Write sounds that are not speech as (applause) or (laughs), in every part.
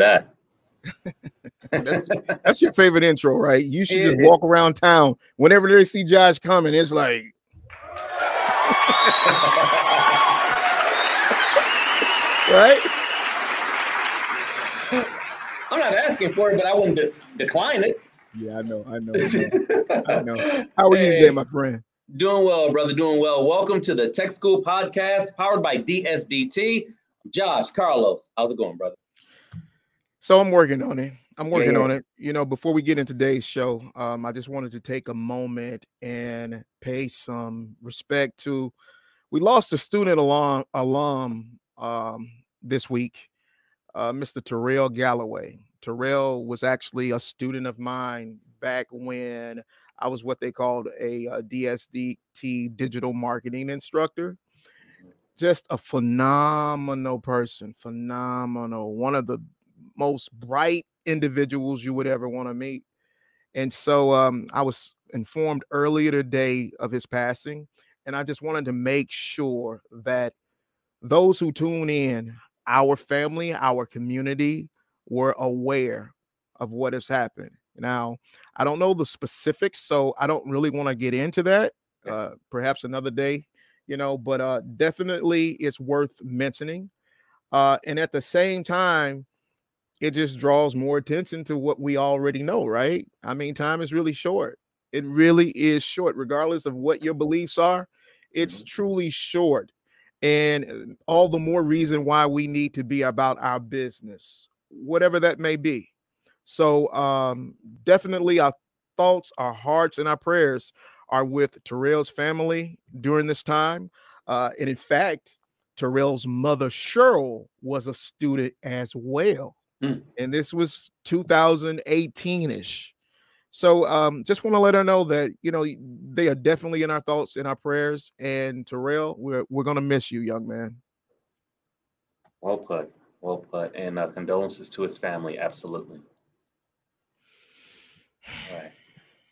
that. (laughs) that's, that's, your favorite intro, right? You should just walk around town whenever they see Josh coming. It's like, (laughs) right? I'm not asking for it, but I wouldn't de- decline it. Yeah, I know, I know, (laughs) I know. How are you today, my friend? Doing well, brother. Doing well. Welcome to the Tech School Podcast, powered by DSDT. Josh Carlos, how's it going, brother? So I'm working on it. I'm working yeah. on it. You know, before we get into today's show, um, I just wanted to take a moment and pay some respect to. We lost a student alum alum um, this week, uh, Mr. Terrell Galloway. Terrell was actually a student of mine back when I was what they called a, a DSDT digital marketing instructor. Just a phenomenal person, phenomenal. One of the most bright individuals you would ever want to meet. And so um, I was informed earlier today of his passing. And I just wanted to make sure that those who tune in, our family, our community, were aware of what has happened. Now, I don't know the specifics, so I don't really want to get into that. Uh, perhaps another day, you know, but uh, definitely it's worth mentioning. Uh, and at the same time, it just draws more attention to what we already know, right? I mean, time is really short. It really is short, regardless of what your beliefs are. It's mm-hmm. truly short. And uh, all the more reason why we need to be about our business, whatever that may be. So um, definitely our thoughts, our hearts, and our prayers are with Terrell's family during this time. Uh, and in fact, Terrell's mother, Cheryl, was a student as well. Mm. And this was 2018 ish. So um, just want to let her know that, you know, they are definitely in our thoughts, in our prayers. And Terrell, we're, we're going to miss you, young man. Well put. Well put. And uh, condolences to his family. Absolutely. All right.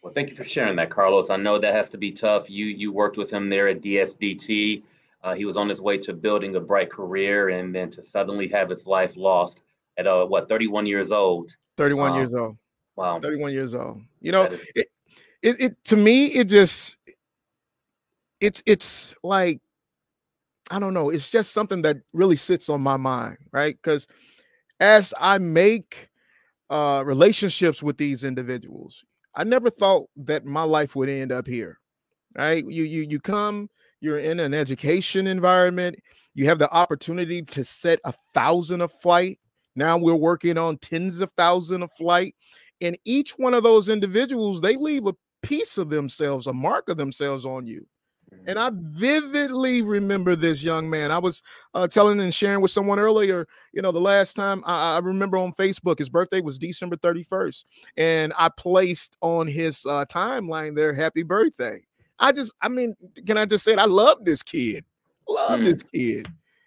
Well, thank you for sharing that, Carlos. I know that has to be tough. You you worked with him there at DSDT. Uh, he was on his way to building a bright career, and then to suddenly have his life lost at uh, what 31 years old. 31 um, years old. Wow. 31 years old. You know, is- it, it it to me it just it's it's like I don't know. It's just something that really sits on my mind, right? Because as I make uh, relationships with these individuals, I never thought that my life would end up here. Right? You you you come, you're in an education environment, you have the opportunity to set a thousand a flight. Now we're working on tens of thousands of flight. And each one of those individuals, they leave a piece of themselves, a mark of themselves on you. And I vividly remember this young man. I was uh, telling and sharing with someone earlier, you know, the last time I, I, remember on Facebook, his birthday was December 31st. And I placed on his uh, timeline there, happy birthday. I just, I mean, can I just say it? I love this kid. Love mm. this kid.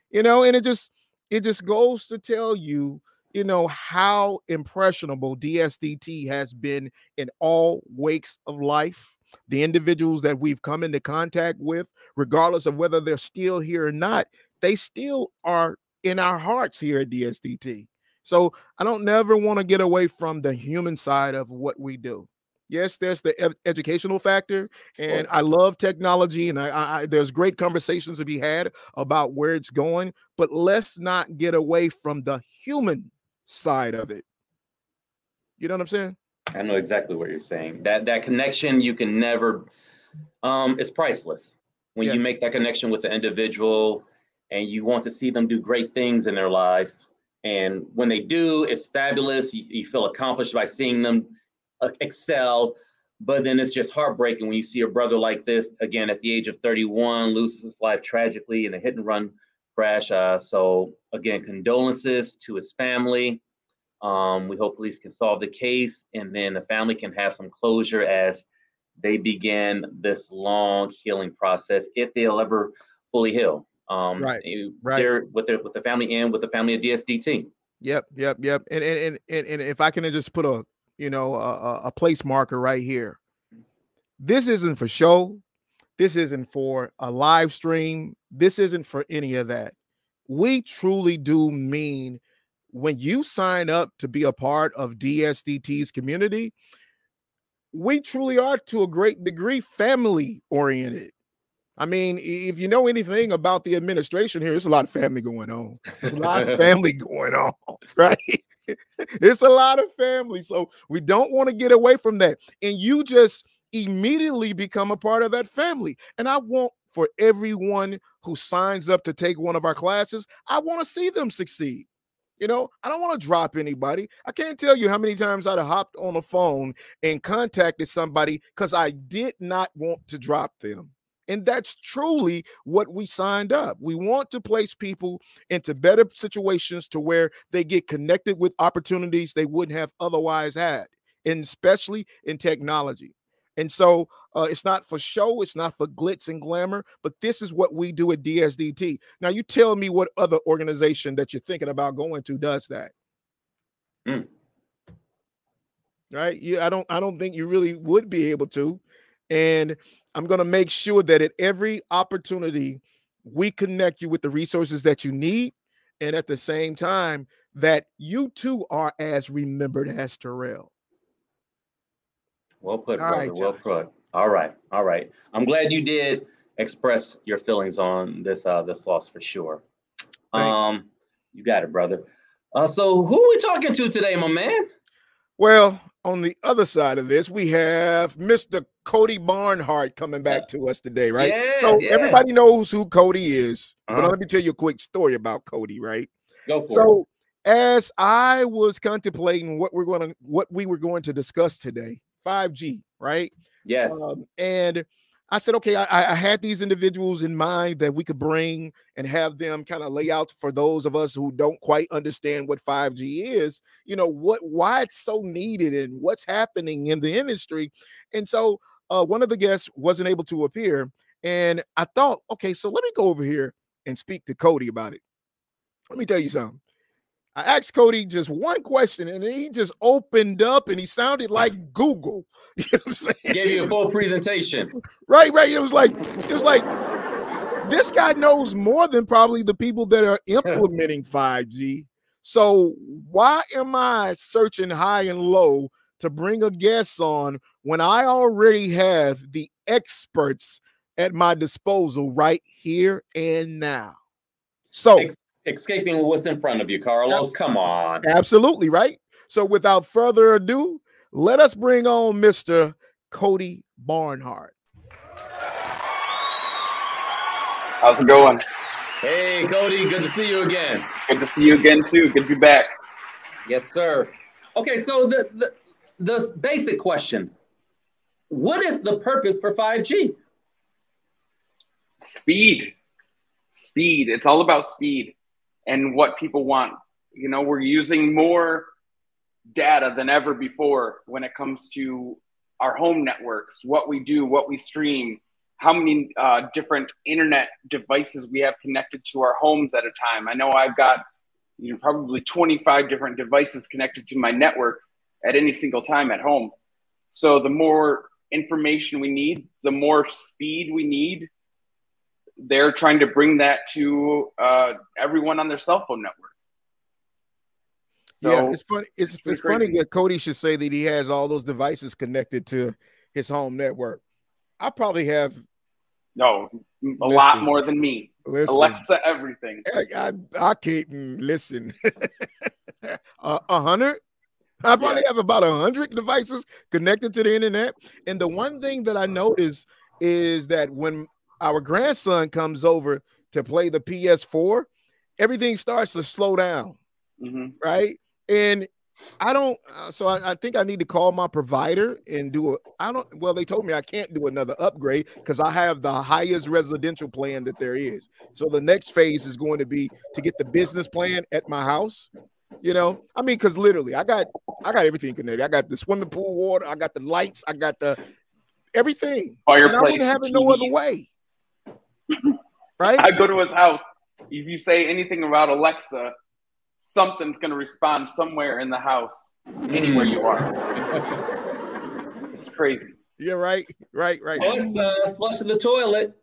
You know, and it just, it just goes to tell you, you know, how impressionable DSDT has been in all wakes of life the individuals that we've come into contact with, regardless of whether they're still here or not, they still are in our hearts here at DSDT. So I don't never want to get away from the human side of what we do. Yes, there's the ed- educational factor, and I love technology, and I, I, there's great conversations to be had about where it's going. But let's not get away from the human side of it. You know what I'm saying? I know exactly what you're saying. That that connection you can never um it's priceless. When yeah. you make that connection with the individual and you want to see them do great things in their life and when they do it's fabulous. You, you feel accomplished by seeing them uh, excel, but then it's just heartbreaking when you see a brother like this again at the age of 31 loses his life tragically in a hit and run crash. Uh, so again, condolences to his family um, we hope police can solve the case and then the family can have some closure as they begin this long healing process if they'll ever fully heal. Um, right, right. With the with the family and with the family of DSDT. Yep, yep, yep. And and and and if I can just put a you know a, a place marker right here, this isn't for show. This isn't for a live stream. This isn't for any of that. We truly do mean when you sign up to be a part of DSDT's community, we truly are to a great degree family oriented. I mean, if you know anything about the administration here, there's a lot of family going on. There's a lot of (laughs) family going on, (laughs) right? (laughs) it's a lot of family. So we don't want to get away from that. And you just immediately become a part of that family. And I want for everyone who signs up to take one of our classes, I want to see them succeed. You know, I don't want to drop anybody. I can't tell you how many times I'd have hopped on a phone and contacted somebody because I did not want to drop them. And that's truly what we signed up. We want to place people into better situations to where they get connected with opportunities they wouldn't have otherwise had, and especially in technology. And so uh, it's not for show, it's not for glitz and glamour, but this is what we do at DSDT. Now, you tell me what other organization that you're thinking about going to does that. Mm. Right? Yeah, I don't I don't think you really would be able to. And I'm going to make sure that at every opportunity we connect you with the resources that you need and at the same time that you too are as remembered as Terrell. Well put, brother. Right, well put. All right, all right. I'm glad you did express your feelings on this uh this loss for sure. Thanks. Um, you got it, brother. Uh, so who are we talking to today, my man? Well, on the other side of this, we have Mr. Cody Barnhart coming back to us today, right? Yeah, so yeah. everybody knows who Cody is, uh-huh. but let me tell you a quick story about Cody, right? Go for it. so, it. as I was contemplating what we're going to what we were going to discuss today, 5G, right? Yes. Um, and I said, okay, I, I, had these individuals in mind that we could bring and have them kind of lay out for those of us who don't quite understand what 5G is, you know, what why it's so needed and what's happening in the industry. And so uh, one of the guests wasn't able to appear. And I thought, okay, so let me go over here and speak to Cody about it. Let me tell you something. I asked Cody just one question, and he just opened up and he sounded like Google. (laughs) You know what I'm saying? Gave you a full presentation. right, right. It was like it was like this guy knows more than probably the people that are implementing 5G. So why am I searching high and low to bring a guest on when I already have the experts at my disposal right here and now? So escaping what's in front of you, Carlos. Come on. Absolutely, right? So without further ado, let us bring on Mr. Cody Barnhart. How's it going? Hey, Cody, good to see you again. Good to see you again, too. Good to be back. Yes, sir. Okay, so the, the, the basic question What is the purpose for 5G? Speed. Speed. It's all about speed and what people want. You know, we're using more data than ever before when it comes to our home networks, what we do, what we stream, how many uh, different internet devices we have connected to our homes at a time. I know I've got you know probably 25 different devices connected to my network at any single time at home. So the more information we need, the more speed we need they're trying to bring that to uh, everyone on their cell phone network. So, yeah, it's funny. It's, it's, it's funny that Cody should say that he has all those devices connected to his home network. I probably have no a listen, lot more than me. Listen, Alexa, everything. I, I, I can't listen. (laughs) A uh, hundred. I probably yeah. have about a hundred devices connected to the internet. And the one thing that I notice is that when our grandson comes over to play the PS4, everything starts to slow down, mm-hmm. right? And I don't, uh, so I, I, think I need to call my provider and do a. I don't. Well, they told me I can't do another upgrade because I have the highest residential plan that there is. So the next phase is going to be to get the business plan at my house. You know, I mean, because literally, I got I got everything connected. I got the swimming pool water. I got the lights. I got the everything. Fireplace. And I wouldn't have it no other way right? I go to his house. If you say anything about Alexa, something's going to respond somewhere in the house, anywhere you are. (laughs) it's crazy. Yeah, right, right, right. Alexa, flush the toilet.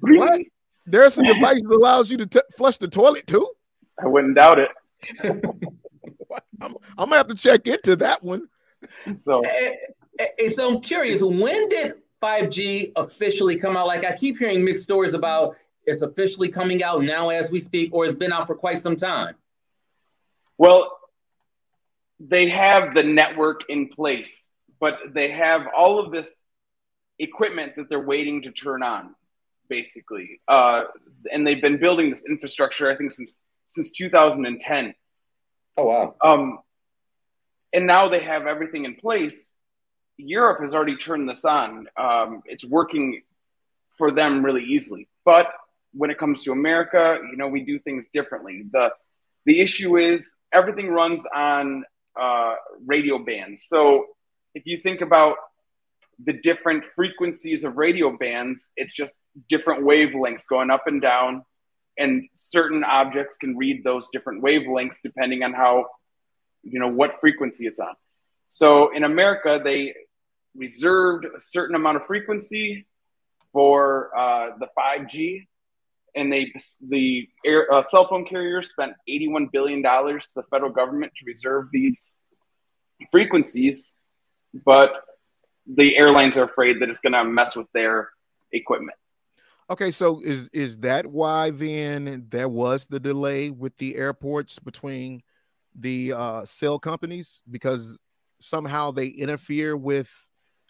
what? There's a device that allows you to t- flush the toilet too. I wouldn't doubt it. (laughs) I'm, I'm gonna have to check into that one. So, hey, hey, so I'm curious. When did 5G officially come out? Like I keep hearing mixed stories about it's officially coming out now as we speak, or it's been out for quite some time. Well, they have the network in place, but they have all of this equipment that they're waiting to turn on, basically. Uh, and they've been building this infrastructure, I think, since since 2010. Oh wow. Um, and now they have everything in place. Europe has already turned this on. Um, it's working for them really easily. But when it comes to America, you know, we do things differently. The the issue is everything runs on uh, radio bands. So if you think about the different frequencies of radio bands, it's just different wavelengths going up and down, and certain objects can read those different wavelengths depending on how, you know, what frequency it's on. So in America, they reserved a certain amount of frequency for uh, the 5G and they the air, uh, cell phone carriers spent 81 billion dollars to the federal government to reserve these frequencies, but the airlines are afraid that it's going to mess with their equipment. Okay, so is is that why then there was the delay with the airports between the uh, cell companies? Because somehow they interfere with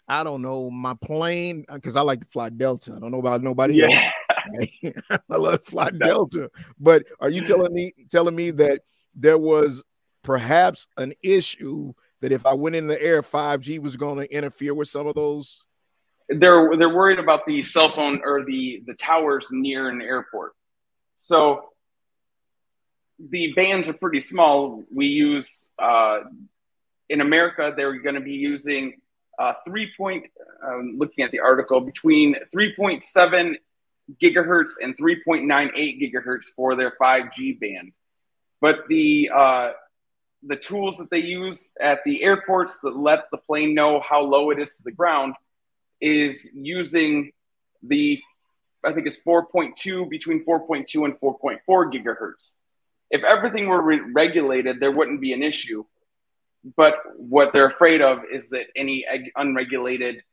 I don't know my plane because I like to fly Delta. I don't know about nobody yeah. else. (laughs) I love to fly (laughs) Delta. But are you telling me telling me that there was perhaps an issue that if I went in the air, 5G was going to interfere with some of those? They're they're worried about the cell phone or the the towers near an airport. So the bands are pretty small. We use uh, in America, they're going to be using uh, three point. Um, looking at the article, between 3.7 gigahertz and 3.98 gigahertz for their 5G band. But the uh, the tools that they use at the airports that let the plane know how low it is to the ground is using the I think it's 4.2 between 4.2 and 4.4 gigahertz. If everything were re- regulated, there wouldn't be an issue. But what they're afraid of is that any unregulated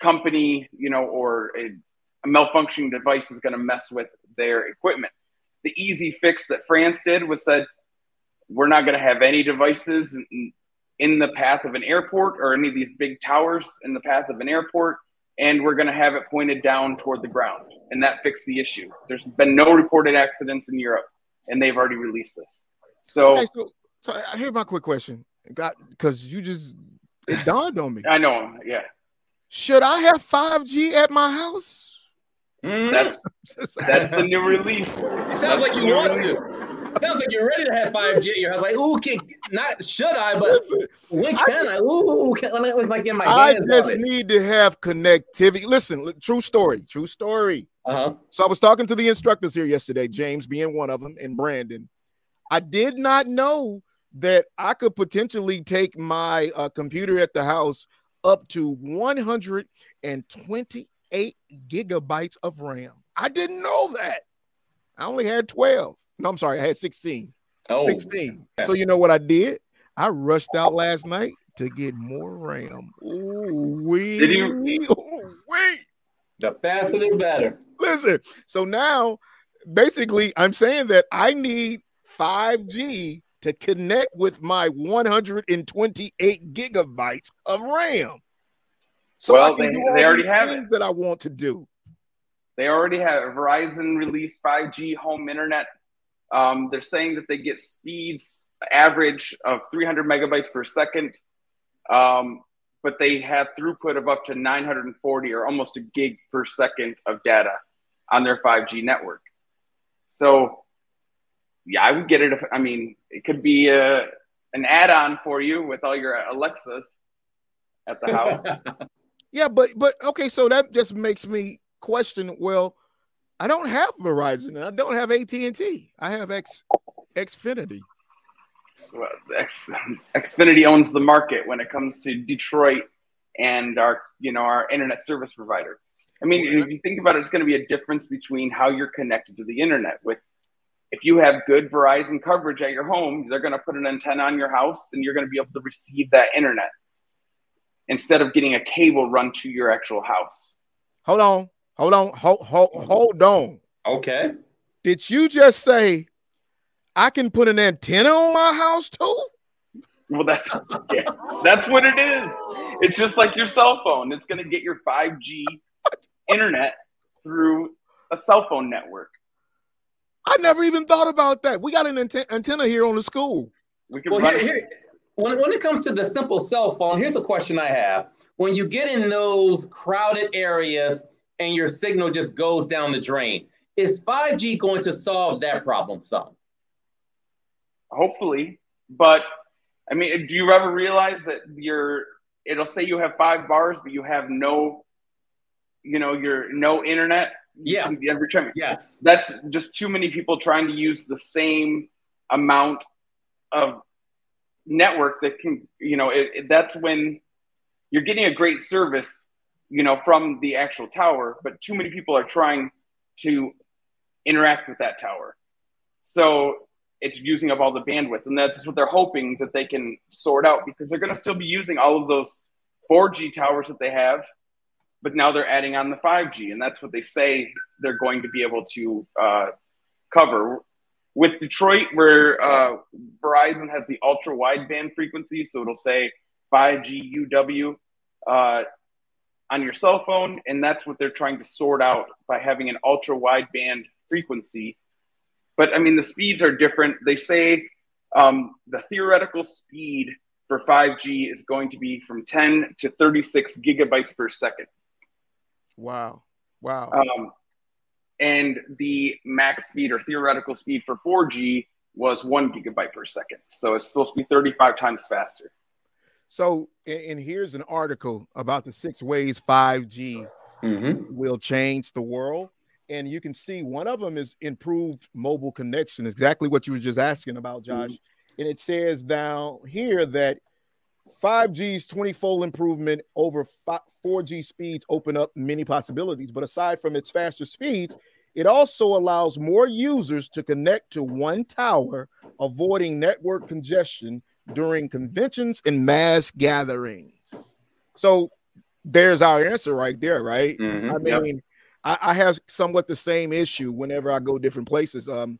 company, you know, or a a malfunctioning device is going to mess with their equipment. The easy fix that France did was said, we're not going to have any devices in, in, the path of an airport or any of these big towers in the path of an airport, and we're going to have it pointed down toward the ground. And that fixed the issue. There's been no reported accidents in Europe, and they've already released this. So, okay, so, so here's my quick question. Got because you just it dawned on me. (laughs) I know, yeah. Should I have 5G at my house? Mm. That's (laughs) that's the new release. It sounds like you want release. to. It sounds like you're ready to have 5G. Your house, like, ooh, can, not should I, but when can I? I ooh, can, when it was like in my I just need to have connectivity. Listen, true story, true story. Uh-huh. So I was talking to the instructors here yesterday, James being one of them, and Brandon. I did not know that I could potentially take my uh, computer at the house up to 128 gigabytes of RAM. I didn't know that. I only had 12. No, I'm sorry, I had 16. Oh. 16. So you know what I did? I rushed out last night to get more RAM. Ooh, wee. Did you? Ooh, wee. The faster the better. Listen, so now basically I'm saying that I need 5G to connect with my 128 gigabytes of RAM. So well, they, they already have it. that I want to do. They already have Verizon released 5G home internet. Um, they're saying that they get speeds average of 300 megabytes per second, um, but they have throughput of up to 940 or almost a gig per second of data on their 5G network. So, yeah, I would get it. If, I mean, it could be a, an add-on for you with all your Alexas at the house. (laughs) Yeah, but but okay, so that just makes me question. Well, I don't have Verizon. I don't have AT and T. I have X Xfinity. Well, X, Xfinity owns the market when it comes to Detroit and our you know our internet service provider. I mean, if you think about it, it's going to be a difference between how you're connected to the internet with if you have good Verizon coverage at your home, they're going to put an antenna on your house and you're going to be able to receive that internet instead of getting a cable run to your actual house. Hold on. Hold on. Hold, hold, hold on. Okay. Did you just say I can put an antenna on my house too? Well, that's (laughs) yeah, that's what it is. It's just like your cell phone. It's going to get your 5G (laughs) internet through a cell phone network. I never even thought about that. We got an antenna here on the school. We can well, run here, here, when, when it comes to the simple cell phone, here's a question I have. When you get in those crowded areas and your signal just goes down the drain, is 5G going to solve that problem some? Hopefully. But I mean, do you ever realize that you're it'll say you have five bars, but you have no, you know, your no internet. Yeah. Every time. Yes. That's just too many people trying to use the same amount of network that can, you know, it, it, that's when you're getting a great service, you know, from the actual tower, but too many people are trying to interact with that tower. So it's using up all the bandwidth. And that's what they're hoping that they can sort out because they're going to still be using all of those 4G towers that they have, but now they're adding on the 5G. And that's what they say they're going to be able to uh, cover. With Detroit, where uh, Verizon has the ultra wideband frequency, so it'll say 5G UW uh, on your cell phone, and that's what they're trying to sort out by having an ultra wideband frequency but I mean, the speeds are different. They say um, the theoretical speed for 5G is going to be from 10 to 36 gigabytes per second. Wow. Wow. Um, and the max speed or theoretical speed for 4G was one gigabyte per second. So it's supposed to be 35 times faster. So, and here's an article about the six ways 5G mm-hmm. will change the world and you can see one of them is improved mobile connection exactly what you were just asking about mm-hmm. josh mm-hmm. and it says down here that 5g's 20-fold improvement over 4g speeds open up many possibilities but aside from its faster speeds it also allows more users to connect to one tower avoiding network congestion during conventions and mass gatherings so there's our answer right there right mm-hmm. i mean yep I, I have somewhat the same issue whenever I go different places. Um,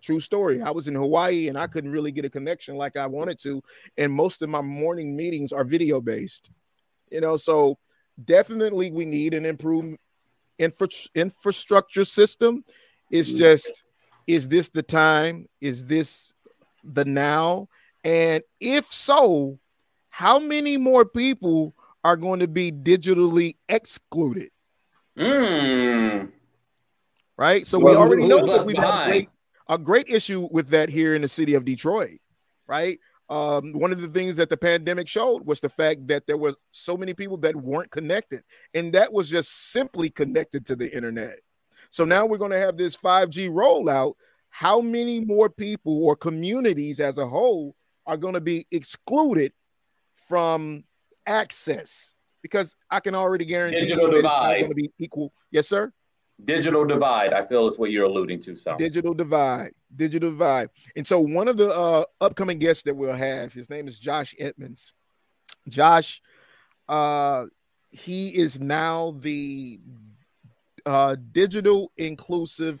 true story. I was in Hawaii and I couldn't really get a connection like I wanted to, and most of my morning meetings are video based. You know, so definitely we need an improved infra- infrastructure system. It's mm-hmm. just, is this the time? Is this the now? And if so, how many more people are going to be digitally excluded? Mm. Right. So well, we already know that we've had great, a great issue with that here in the city of Detroit. Right. Um, one of the things that the pandemic showed was the fact that there were so many people that weren't connected, and that was just simply connected to the internet. So now we're going to have this 5G rollout. How many more people or communities as a whole are going to be excluded from access? because I can already guarantee Digital you that it's going to be equal. Yes, sir. Digital divide. I feel is what you're alluding to. So digital divide, digital divide. And so one of the uh, upcoming guests that we'll have, his name is Josh Edmonds. Josh, uh, he is now the uh, digital inclusive,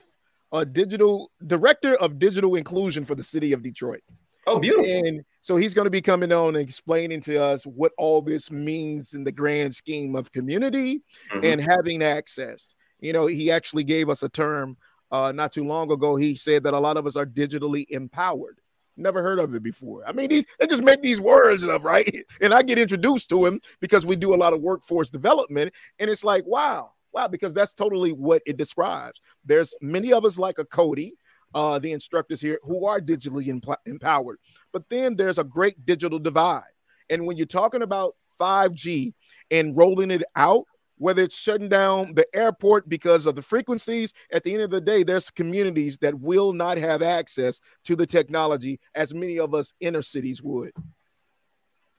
uh, digital director of digital inclusion for the city of Detroit. Oh, beautiful. And so he's going to be coming on and explaining to us what all this means in the grand scheme of community mm-hmm. and having access. You know, he actually gave us a term uh, not too long ago. He said that a lot of us are digitally empowered. Never heard of it before. I mean, these they just make these words up, right? (laughs) And I get introduced to him because we do a lot of workforce development, and it's like, wow, wow, because that's totally what it describes. There's many of us like a Cody, uh, the instructors here who are digitally empowered. But then there's a great digital divide. And when you're talking about 5G and rolling it out, whether it's shutting down the airport because of the frequencies, at the end of the day, there's communities that will not have access to the technology as many of us inner cities would.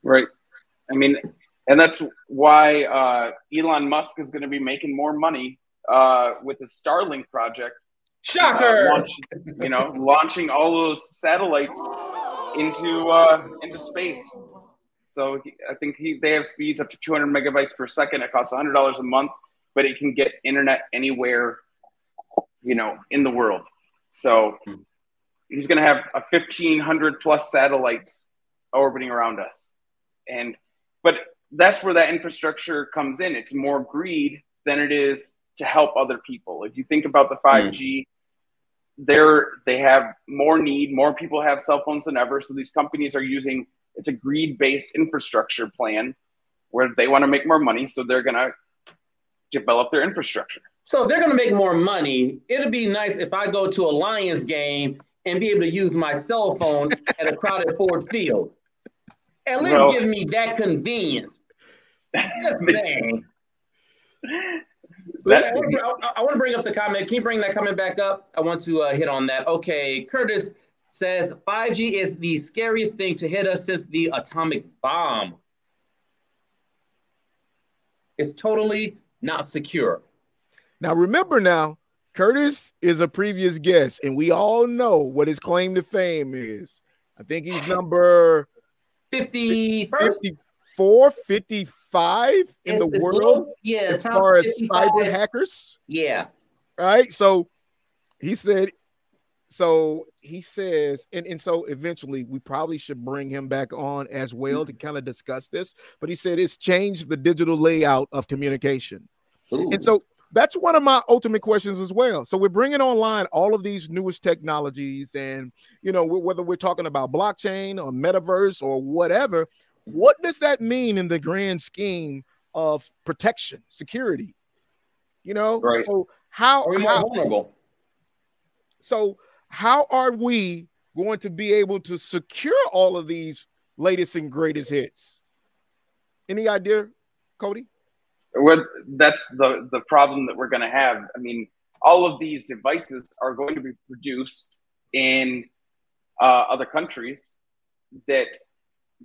Right. I mean, and that's why uh, Elon Musk is going to be making more money uh, with the Starlink project Shocker! Uh, launch, you know, launching all those satellites into uh, into space. So he, I think he, they have speeds up to 200 megabytes per second. It costs $100 a month, but it can get internet anywhere, you know, in the world. So he's going to have a 1,500 plus satellites orbiting around us, and but that's where that infrastructure comes in. It's more greed than it is to help other people. If you think about the 5G, mm. they're they have more need, more people have cell phones than ever. So these companies are using it's a greed-based infrastructure plan where they want to make more money, so they're going to develop their infrastructure. So if they're going to make more money, it'd be nice if I go to a Lions game and be able to use my cell phone at a crowded Ford Field. At least well, give me that convenience. (laughs) That's saying. That's I, I, want to bring up the comment. Can you bring that comment back up? I want to uh, hit on that. Okay, Curtis says 5G is the scariest thing to hit us since the atomic bomb. It's totally not secure. Now, remember now, Curtis is a previous guest, and we all know what his claim to fame is. I think he's number 50, 54, 55 in it's, the world. yeah, as far as cyber hackers. Yeah. Right. So he said so he says, and, and so eventually we probably should bring him back on as well to mm-hmm. kind of discuss this. But he said it's changed the digital layout of communication. Ooh. And so that's one of my ultimate questions as well. So we're bringing online all of these newest technologies, and you know whether we're talking about blockchain or metaverse or whatever, what does that mean in the grand scheme of protection, security? You know, right. so how are we more how, vulnerable? So how are we going to be able to secure all of these latest and greatest hits? Any idea, Cody? Well, that's the the problem that we're going to have. I mean, all of these devices are going to be produced in uh, other countries that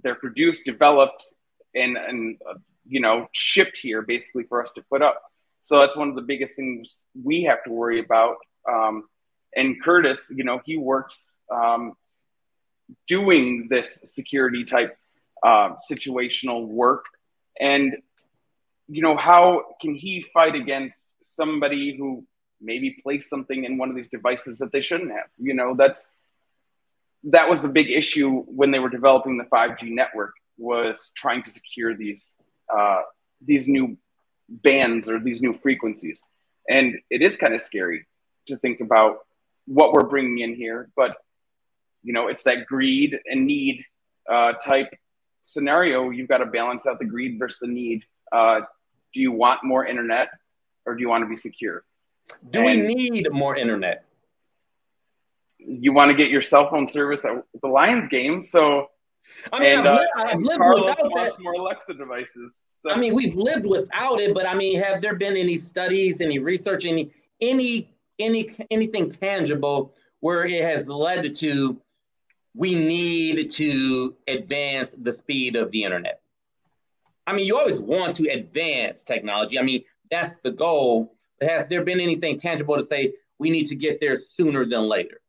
they're produced, developed, and and uh, you know shipped here basically for us to put up. So that's one of the biggest things we have to worry about. Um, and Curtis, you know, he works um, doing this security type uh, situational work, and you know, how can he fight against somebody who maybe placed something in one of these devices that they shouldn't have? You know, that's that was a big issue when they were developing the 5G network was trying to secure these uh, these new bands or these new frequencies, and it is kind of scary to think about what we're bringing in here, but you know, it's that greed and need uh, type scenario. You've got to balance out the greed versus the need. Uh, do you want more internet, or do you want to be secure? Do and we need more internet? You want to get your cell phone service at the Lions game, so. I mean, and, I've, uh, I've lived Carlos without that. more Alexa devices. So. I mean, we've lived without it, but I mean, have there been any studies, any research, any any any anything tangible where it has led to we need to advance the speed of the internet. I mean, you always want to advance technology. I mean, that's the goal. But has there been anything tangible to say we need to get there sooner than later?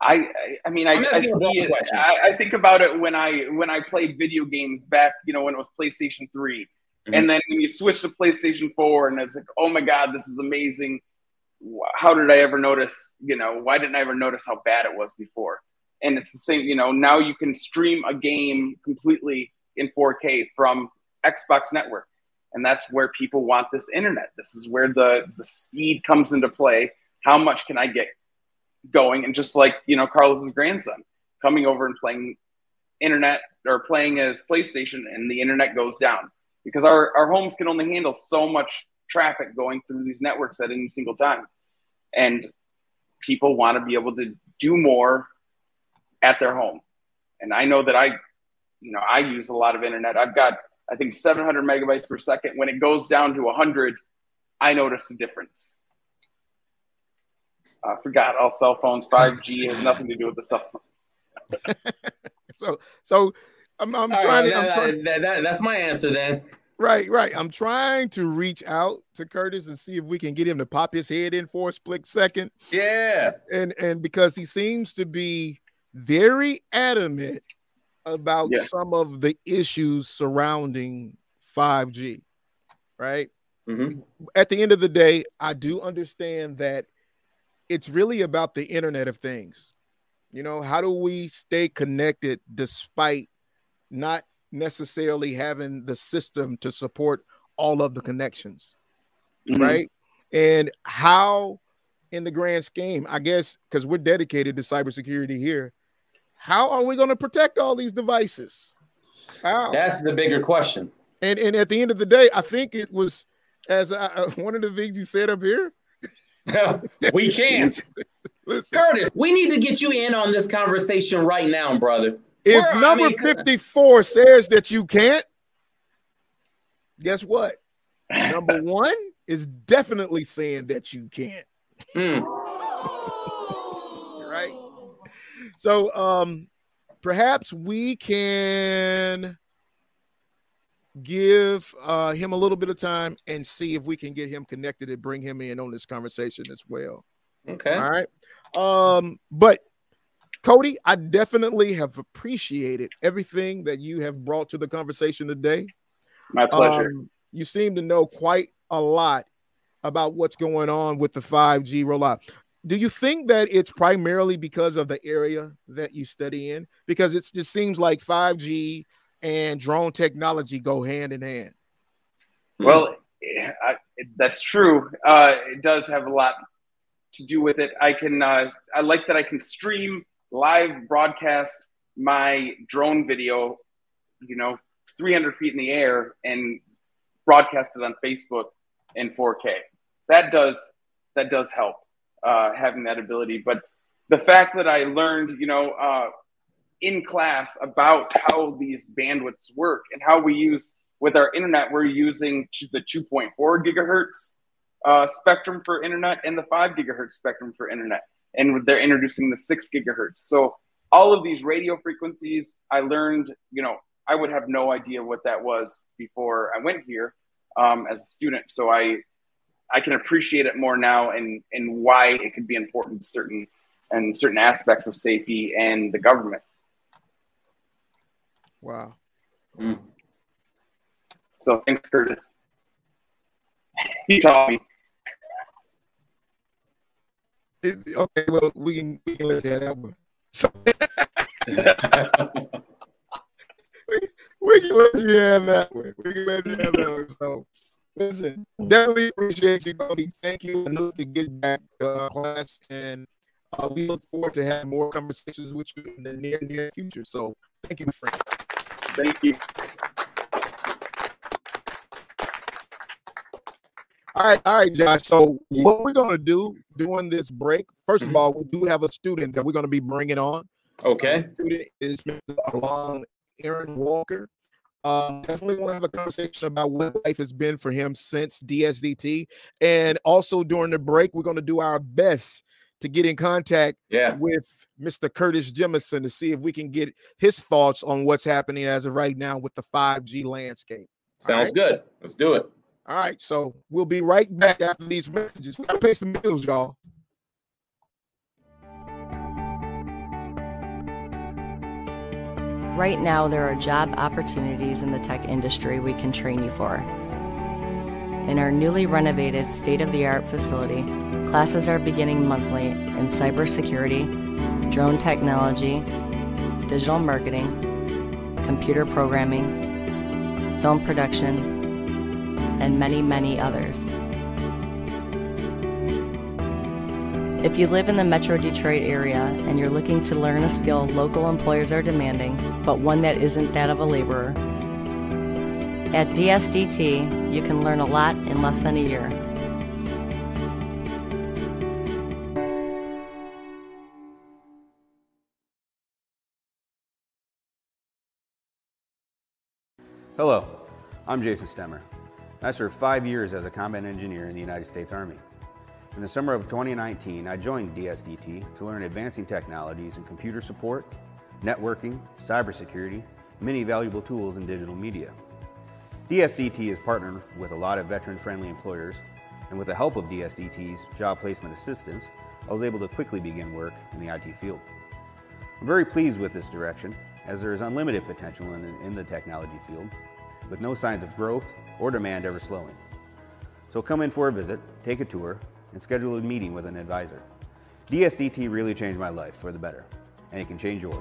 I, I, I mean, I, I see it. I, I, think about it when I when I played video games back, you know, when it was PlayStation 3 Mm-hmm. And then when you switch to PlayStation 4 and it's like, oh my God, this is amazing. How did I ever notice, you know, why didn't I ever notice how bad it was before? And it's the same, you know, now you can stream a game completely in 4K from Xbox Network. And that's where people want this internet. This is where the, the speed comes into play. How much can I get going? And just like, you know, Carlos's grandson coming over and playing internet or playing his PlayStation and the internet goes down because our, our homes can only handle so much traffic going through these networks at any single time. And people want to be able to do more at their home. And I know that I, you know, I use a lot of internet. I've got, I think, 700 megabytes per second. When it goes down to 100, I notice a difference. I forgot all cell phones. 5G has nothing to do with the cell phone. (laughs) so, so I'm, I'm trying right, to. I'm trying... That, that, that's my answer then. Right, right. I'm trying to reach out to Curtis and see if we can get him to pop his head in for a split second. Yeah. And and because he seems to be very adamant about yeah. some of the issues surrounding 5G. Right? Mm-hmm. At the end of the day, I do understand that it's really about the internet of things. You know, how do we stay connected despite not necessarily having the system to support all of the connections, mm-hmm. right? And how, in the grand scheme, I guess, because we're dedicated to cybersecurity here, how are we going to protect all these devices? How? That's the bigger question. And and at the end of the day, I think it was as I, one of the things you said up here. (laughs) we can't. (laughs) Listen. Curtis, we need to get you in on this conversation right now, brother. If number I mean, 54 says that you can't, guess what? Number (laughs) one is definitely saying that you can't. Mm. (laughs) right? So um perhaps we can give uh, him a little bit of time and see if we can get him connected and bring him in on this conversation as well. Okay. All right. Um, but Cody, I definitely have appreciated everything that you have brought to the conversation today. My pleasure. Um, you seem to know quite a lot about what's going on with the 5G rollout. Do you think that it's primarily because of the area that you study in? Because it just seems like 5G and drone technology go hand in hand. Well, I, that's true. Uh, it does have a lot to do with it. I can, uh, I like that I can stream live broadcast my drone video, you know, 300 feet in the air and broadcast it on Facebook in 4K. That does that does help uh, having that ability. But the fact that I learned, you know, uh, in class about how these bandwidths work and how we use with our internet, we're using the 2.4 gigahertz uh, spectrum for internet and the 5 gigahertz spectrum for internet and they're introducing the six gigahertz. So all of these radio frequencies, I learned, you know, I would have no idea what that was before I went here um, as a student. So I, I can appreciate it more now and and why it could be important to certain and certain aspects of safety and the government. Wow. Mm. So thanks, Curtis. (laughs) He taught me. It, okay, well, we can we can let you have that one. So we, (laughs) we can let you have that one. We can let you have that one. So listen, definitely appreciate you, Cody. Thank you. I know to get back uh, class, and uh, we look forward to having more conversations with you in the near near future. So thank you, my friend. Thank you. All right, all right, Josh. So what we're gonna do during this break? 1st mm-hmm. of all, we do have a student that we're gonna be bringing on. Okay. The student is along Aaron Walker. Um, definitely want to have a conversation about what life has been for him since DSDT, and also during the break, we're gonna do our best to get in contact yeah. with Mr. Curtis Jemison to see if we can get his thoughts on what's happening as of right now with the 5G landscape. Sounds right? good. Let's do it. All right, so we'll be right back after these messages. We gotta pay some bills, y'all. Right now, there are job opportunities in the tech industry we can train you for. In our newly renovated state of the art facility, classes are beginning monthly in cybersecurity, drone technology, digital marketing, computer programming, film production, and many, many others. If you live in the Metro Detroit area and you're looking to learn a skill local employers are demanding, but one that isn't that of a laborer, at DSDT, you can learn a lot in less than a year. Hello, I'm Jason Stemmer. I served five years as a combat engineer in the United States Army. In the summer of 2019, I joined DSDT to learn advancing technologies in computer support, networking, cybersecurity, many valuable tools in digital media. DSDT is partnered with a lot of veteran-friendly employers, and with the help of DSDT's job placement assistance, I was able to quickly begin work in the IT field. I'm very pleased with this direction, as there is unlimited potential in, in the technology field, with no signs of growth or demand ever slowing. So come in for a visit, take a tour, and schedule a meeting with an advisor. DSDT really changed my life for the better, and it can change yours.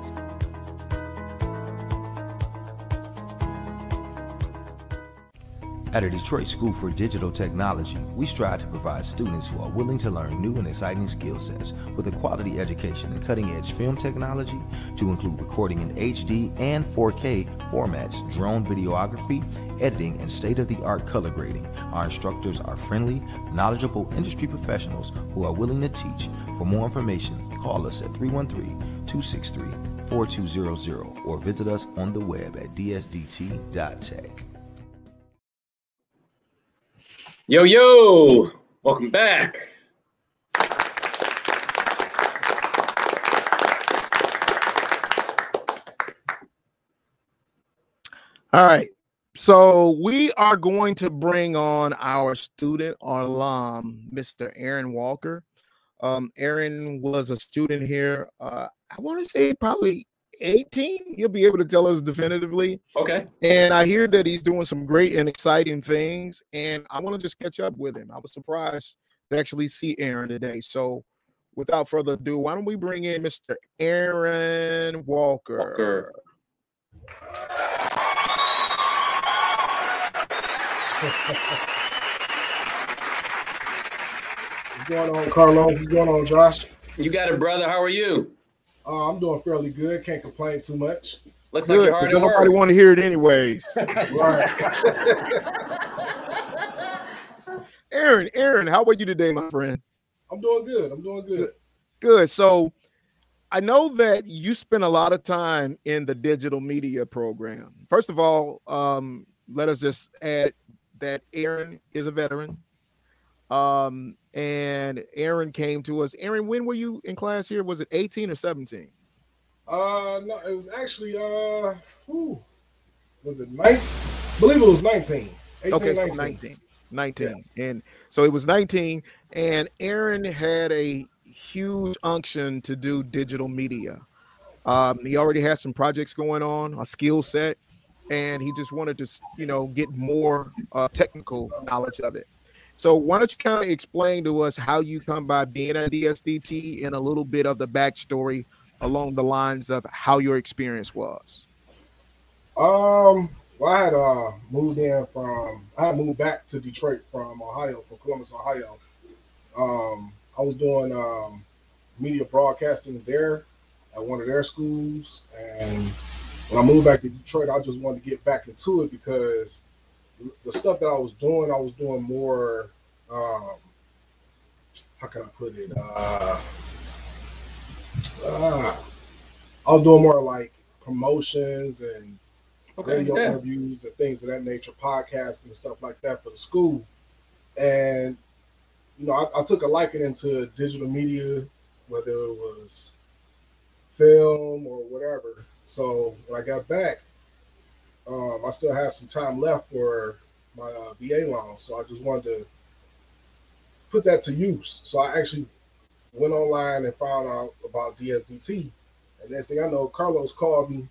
At a Detroit School for Digital Technology, we strive to provide students who are willing to learn new and exciting skill sets with a quality education in cutting edge film technology to include recording in HD and 4K formats, drone videography, editing, and state of the art color grading. Our instructors are friendly, knowledgeable industry professionals who are willing to teach. For more information, call us at 313 263 4200 or visit us on the web at dsdt.tech. Yo, yo, welcome back. All right. So we are going to bring on our student alum, Mr. Aaron Walker. Um, Aaron was a student here. Uh, I want to say probably 18. He'll be able to tell us definitively. Okay. And I hear that he's doing some great and exciting things. And I want to just catch up with him. I was surprised to actually see Aaron today. So without further ado, why don't we bring in Mr. Aaron Walker. Walker. What's going on, Carlos? What's going on, Josh? You got it, brother. How are you? Uh, I'm doing fairly good. Can't complain too much. Looks Good, like you're but hard at work. nobody want to hear it anyways. (laughs) Right. (laughs) Aaron, Aaron, how are you today, my friend? I'm doing good. I'm doing good. Good. So I know that you spend a lot of time in the digital media program. First of all, um, let us just add that Aaron is a veteran. Um, and Aaron came to us. Aaron, when were you in class here? Was it 18 or 17? Uh, no, it was actually uh, whew, was it nine? I believe it was 19. 18, okay, so 19. 19. 19. And so it was 19, and Aaron had a huge unction to do digital media. Um, he already had some projects going on, a skill set, and he just wanted to, you know, get more uh, technical knowledge of it. So why don't you kind of explain to us how you come by being at DSDT and a little bit of the backstory along the lines of how your experience was? Um, well, I had uh moved in from I had moved back to Detroit from Ohio, from Columbus, Ohio. Um, I was doing um media broadcasting there at one of their schools, and when I moved back to Detroit, I just wanted to get back into it because the stuff that I was doing, I was doing more. Um, how can I put it? Uh, uh, I was doing more like promotions and Okay. radio Yeah. interviews and things of that nature, podcasting and stuff like that for the school. And you know, I, I took a liking into digital media, whether it was film or whatever. So when I got back, um, I still had some time left for my uh, VA loan, so I just wanted to put that to use. So I actually went online and found out about DSDT. And next thing I know, Carlos called me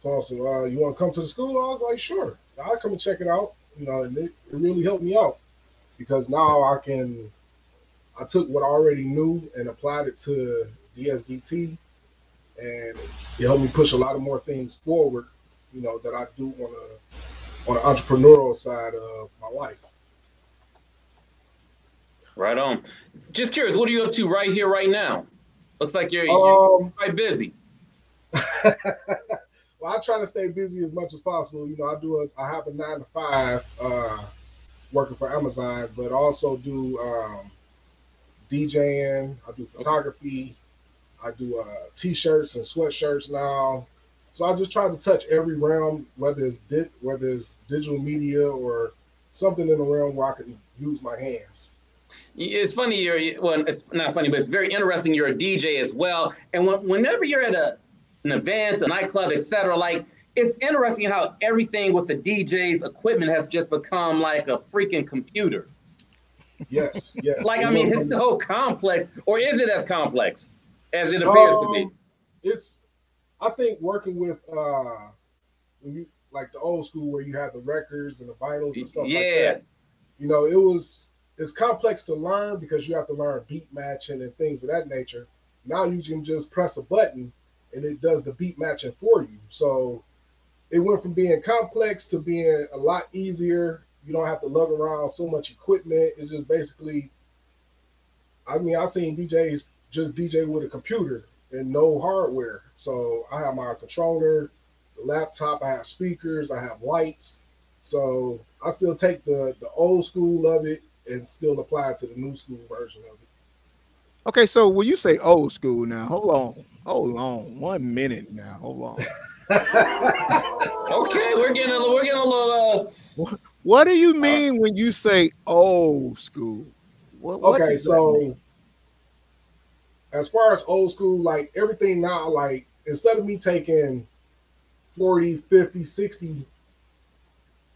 told us, uh, you want to come to the school? I was like, sure. I'll come and check it out. You know, and it, it really helped me out because now I can, I took what I already knew and applied it to DSDT and it helped me push a lot of more things forward, you know, that I do on a, on the entrepreneurial side of my life. Right on. Just curious, what are you up to right here, right now? Looks like you're, you're Um, quite busy. (laughs) well, I try to stay busy as much as possible. You know, I do a, I have a nine to five uh, working for Amazon, but also do um, DJing. I do photography. I do uh, t-shirts and sweatshirts now. So I just try to touch every realm, whether it's di- whether it's digital media or something in the realm where I can use my hands. It's funny you're well, it's not funny, but it's very interesting. You're a DJ as well, and when, whenever you're at a an event, a nightclub, etc., like it's interesting how everything with the DJ's equipment has just become like a freaking computer. Yes, (laughs) yes. like I mean, it's so complex, or is it as complex as it appears um, to be? Um, it's. I think working with uh, when you like the old school where you have the records and the vinyls and stuff yeah. like that. You know, it was it's complex to learn because you have to learn beat matching and things of that nature. Now you can just press a button and it does the beat matching for you. So it went from being complex to being a lot easier. You don't have to lug around so much equipment. It's just basically, I mean, I've seen DJs just DJ with a computer and no hardware. So I have my controller, the laptop, I have speakers, I have lights. So I still take the the old school of it and still apply it to the new school version of it. Okay, so when you say old school now, hold on, hold on, one minute now, hold on. (laughs) okay, we're getting a we're getting a little. Uh... What do you mean uh, when you say old school? What, what okay, so as far as old school, like everything now, like instead of me taking 40, 50, 60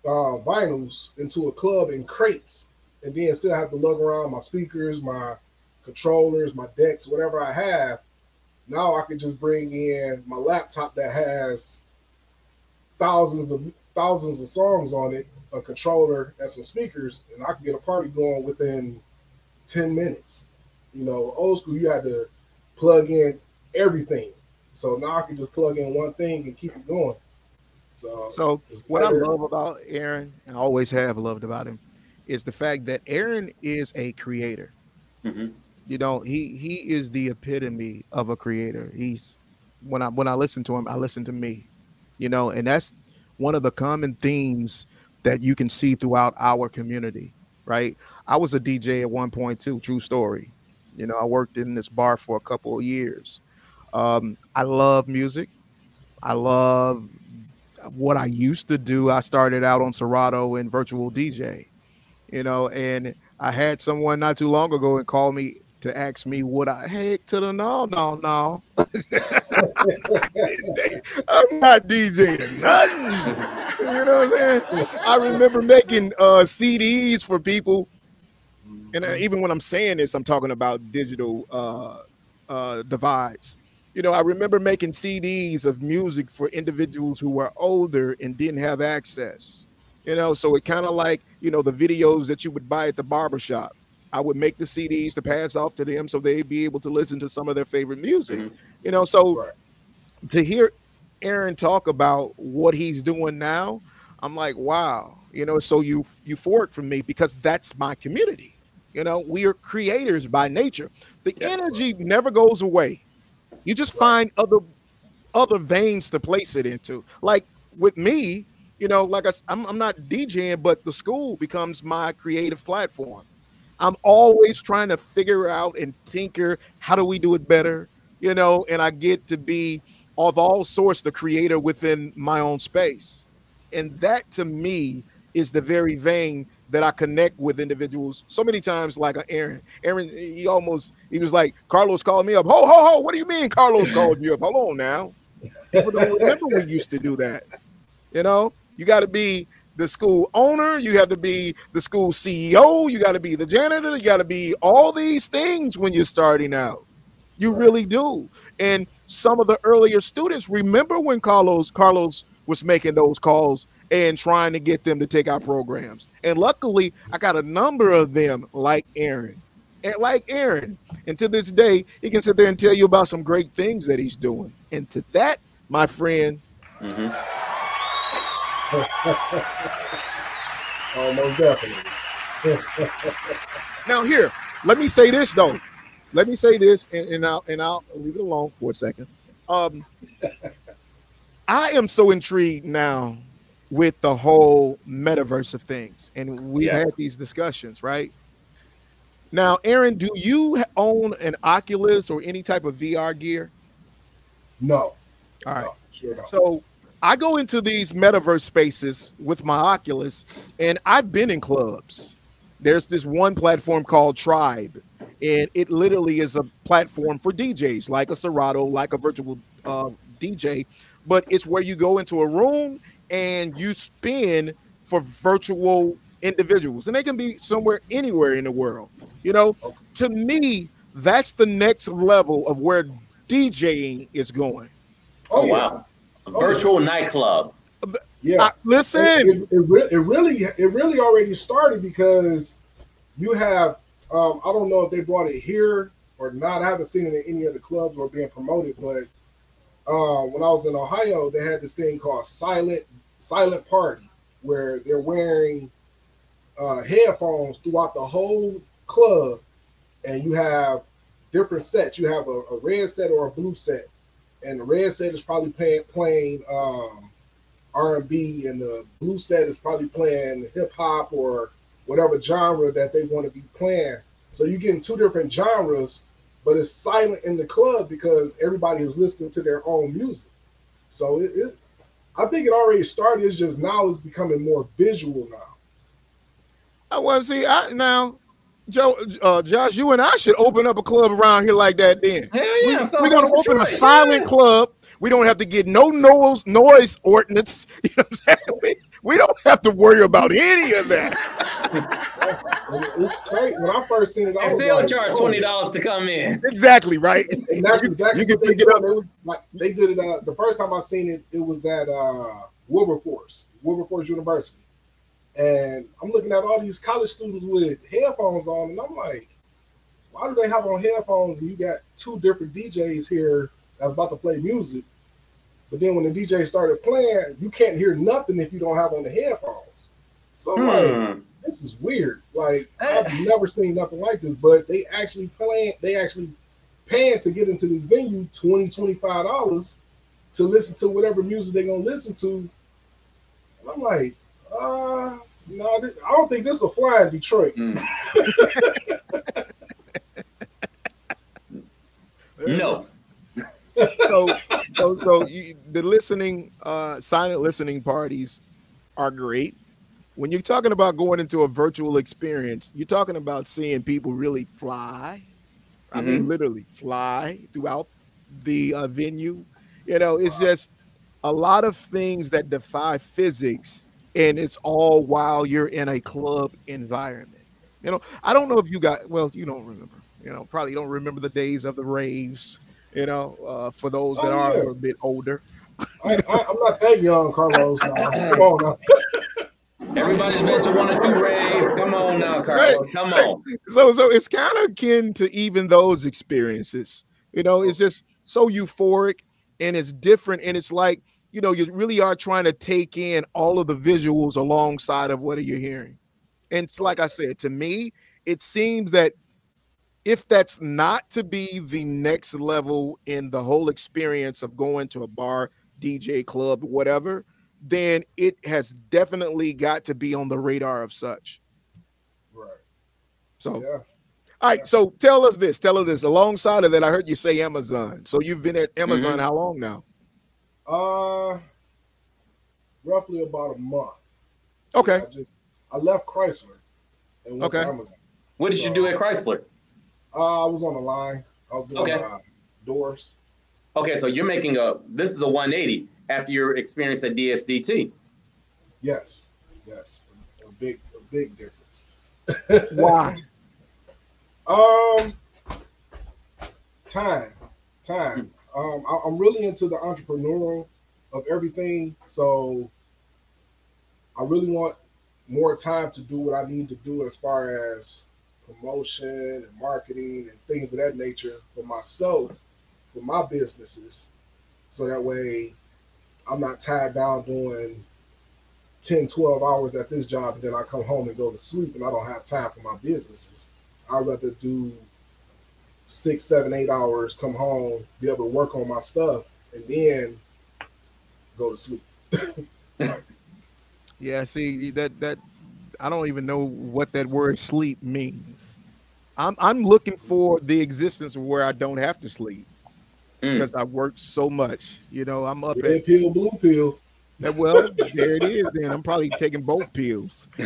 uh, vinyls into a club in crates and then still have to lug around my speakers, my controllers, my decks, whatever I have, now I can just bring in my laptop that has thousands of thousands of songs on it, a controller and some speakers, and I can get a party going within 10 minutes. You know, old school you had to plug in everything. So now I can just plug in one thing and keep it going. So, so what. I love about Aaron, and always have loved about him, is the fact that Aaron is a creator. Mm-hmm you know he he is the epitome of a creator he's when i when i listen to him i listen to me you know and that's one of the common themes that you can see throughout our community right i was a dj at one point too true story you know i worked in this bar for a couple of years um, i love music i love what i used to do i started out on serato and virtual dj you know and i had someone not too long ago and call me to ask me what I heck to the no, no, no. (laughs) I'm not DJing nothing. You know what I'm saying? I remember making uh, CDs for people, and uh, even when I'm saying this, I'm talking about digital uh, uh, divides. You know, I remember making CDs of music for individuals who were older and didn't have access. You know, so it kind of like you know the videos that you would buy at the barbershop I would make the CDs to pass off to them so they'd be able to listen to some of their favorite music. Mm-hmm. You know, so right. to hear Aaron talk about what he's doing now, I'm like, wow, you know, so you euphoric for me because that's my community. You know, we are creators by nature. The yes, energy right. never goes away. You just find other other veins to place it into. Like with me, you know, like I, I'm, I'm not DJing, but the school becomes my creative platform. I'm always trying to figure out and tinker how do we do it better, you know, and I get to be of all sorts the creator within my own space. And that to me is the very vein that I connect with individuals so many times, like uh, Aaron. Aaron, he almost he was like, Carlos called me up. Ho, ho, ho, what do you mean Carlos (laughs) called you up? Hold on now. People don't remember we used to do that. You know, you got to be the school owner, you have to be the school CEO, you got to be the janitor, you got to be all these things when you're starting out. You really do. And some of the earlier students remember when Carlos Carlos was making those calls and trying to get them to take our programs. And luckily, I got a number of them like Aaron. And like Aaron. And to this day, he can sit there and tell you about some great things that he's doing. And to that, my friend, mm-hmm (laughs) Almost definitely. now here, let me say this though. Let me say this, and, and I'll and I'll leave it alone for a second. Um, I am so intrigued now with the whole metaverse of things, and we've yes. had these discussions, right? Now, Aaron, do you own an Oculus or any type of VR gear? No. All right. No, sure so I go into these metaverse spaces with my Oculus, and I've been in clubs. There's this one platform called Tribe, and it literally is a platform for DJs, like a Serato, like a virtual uh, DJ, but it's where you go into a room and you spin for virtual individuals, and they can be somewhere anywhere in the world. You know, to me, that's the next level of where DJing is going. Oh, wow. Oh, virtual yeah. nightclub. Yeah. listen. It, it, it, re- it, really it really already started because you have um, I don't know if they brought it here or not. I haven't seen it in any of the clubs or being promoted, but uh, when I was in Ohio, they had this thing called silent silent party where they're wearing uh, headphones throughout the whole club, and you have different sets. You have a, a, red set or a blue set, and the red set is probably playing um, R and B, and the blue set is probably playing hip hop or whatever genre that they want to be playing. So you're getting two different genres, but it's silent in the club because everybody is listening to their own music. So it, it I think it already started. It's just now it's becoming more visual now. I want to see. I now, Joe, uh, Josh, you and I should open up a club around here like that. Then Hell yeah, we, are gonna open a silent yeah. club. We don't have to get no noise noise ordinance. (laughs) You know what I'm saying? We, we don't have to worry about any of that. (laughs) it's great. When I first seen it, I was still like, charge oh. twenty dollars to come in. Exactly right. (laughs) And that's exactly you can pick it up. It was like they did it. Uh, the first time I seen it, it was at uh, Wilberforce, Wilberforce University. And I'm looking at all these college students with headphones on, and I'm like, why do they have on headphones and you got two different DJs here that's about to play music? But then when the DJ started playing, you can't hear nothing if you don't have on the headphones. So I'm hmm. like, this is weird. Like I've never seen nothing like this. But they actually playing, they actually paying to get into this venue 20 25 dollars to listen to whatever music they're gonna listen to. And I'm like, uh, no, I don't think this will fly in Detroit. Mm. (laughs) no. so, so, so you, the listening, uh, silent listening parties are great. When you're talking about going into a virtual experience, you're talking about seeing people really fly. I mm-hmm. mean, literally fly throughout the uh, venue. You know, it's just a lot of things that defy physics and it's all while you're in a club environment. You know, I don't know if you got well, you don't remember. You know, probably don't remember the days of the raves. You know, uh, for those that oh, are yeah. a bit older. I, am not that young, Carlos. Come on now. (laughs) Everybody's been to one or two raves. Come on now, Carlos. Right. Come on. So, so it's kind of akin to even those experiences. You know, it's just so euphoric and it's different, and it's like you know, you really are trying to take in all of the visuals alongside of what are you're hearing. And it's like I said, to me, it seems that if that's not to be the next level in the whole experience of going to a bar, DJ club, whatever, then it has definitely got to be on the radar of such. Right. So, yeah. all right. So tell us this. Tell us this. Alongside of that, I heard you say Amazon. So you've been at Amazon mm-hmm. how long now? Uh, roughly about a month. Okay. I just I left Chrysler and went okay. to Amazon. What did so, you do at Chrysler? Uh, I was on the line. I was doing okay. uh, doors. Okay, so you're making a this is a 180 after your experience at DSDT. Yes, yes, a, a big a big difference. Why? (laughs) um, time, time. Hmm um, I, am really into the entrepreneurial of everything. So I really want more time to do what I need to do as far as promotion and marketing and things of that nature for myself, for my businesses. So that way I'm not tied down doing 10, 12 hours at this job and then I come home and go to sleep and I don't have time for my businesses. I'd rather do six, seven, eight hours, come home, be able to work on my stuff, and then go to sleep. (laughs) yeah, see that that I don't even know what that word sleep means. I'm I'm looking for the existence of where I don't have to sleep mm. because I worked so much. You know, I'm up Red at pill, blue pill. That, well, there it is. Then I'm probably taking both pills. (laughs)